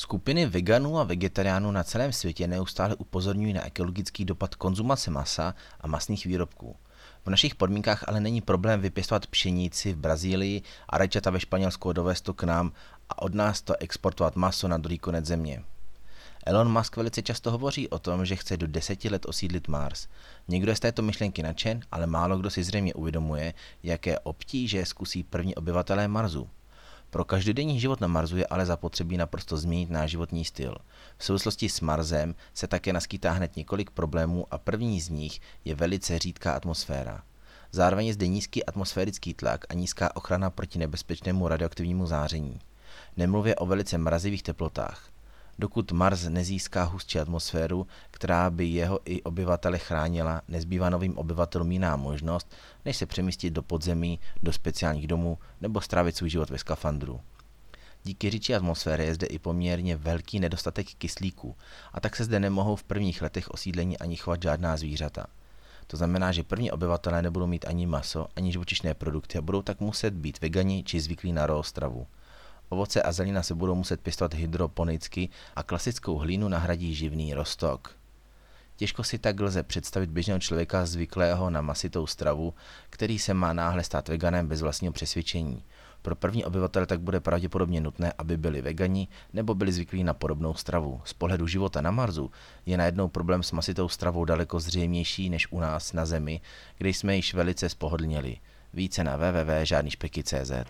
Skupiny veganů a vegetariánů na celém světě neustále upozorňují na ekologický dopad konzumace masa a masných výrobků. V našich podmínkách ale není problém vypěstovat pšenici v Brazílii a rajčata ve Španělsku dovést to k nám a od nás to exportovat maso na druhý konec země. Elon Musk velice často hovoří o tom, že chce do deseti let osídlit Mars. Někdo je z této myšlenky nadšen, ale málo kdo si zřejmě uvědomuje, jaké obtíže zkusí první obyvatelé Marsu. Pro každodenní život na Marsu je ale zapotřebí naprosto změnit náš životní styl. V souvislosti s Marsem se také naskýtá hned několik problémů a první z nich je velice řídká atmosféra. Zároveň je zde nízký atmosférický tlak a nízká ochrana proti nebezpečnému radioaktivnímu záření. Nemluvě o velice mrazivých teplotách. Dokud Mars nezíská hustší atmosféru, která by jeho i obyvatele chránila, nezbývá novým obyvatelům jiná možnost, než se přemístit do podzemí, do speciálních domů nebo strávit svůj život ve skafandru. Díky říči atmosféry je zde i poměrně velký nedostatek kyslíku a tak se zde nemohou v prvních letech osídlení ani chovat žádná zvířata. To znamená, že první obyvatelé nebudou mít ani maso, ani živočišné produkty a budou tak muset být vegani či zvyklí na raw stravu. Ovoce a zelina se budou muset pěstovat hydroponicky a klasickou hlínu nahradí živný rostok. Těžko si tak lze představit běžného člověka zvyklého na masitou stravu, který se má náhle stát veganem bez vlastního přesvědčení. Pro první obyvatele tak bude pravděpodobně nutné, aby byli vegani nebo byli zvyklí na podobnou stravu. Z pohledu života na Marsu je najednou problém s masitou stravou daleko zřejmější než u nás na Zemi, kde jsme již velice spohodlněli. Více na www.žádnýšpeky.cz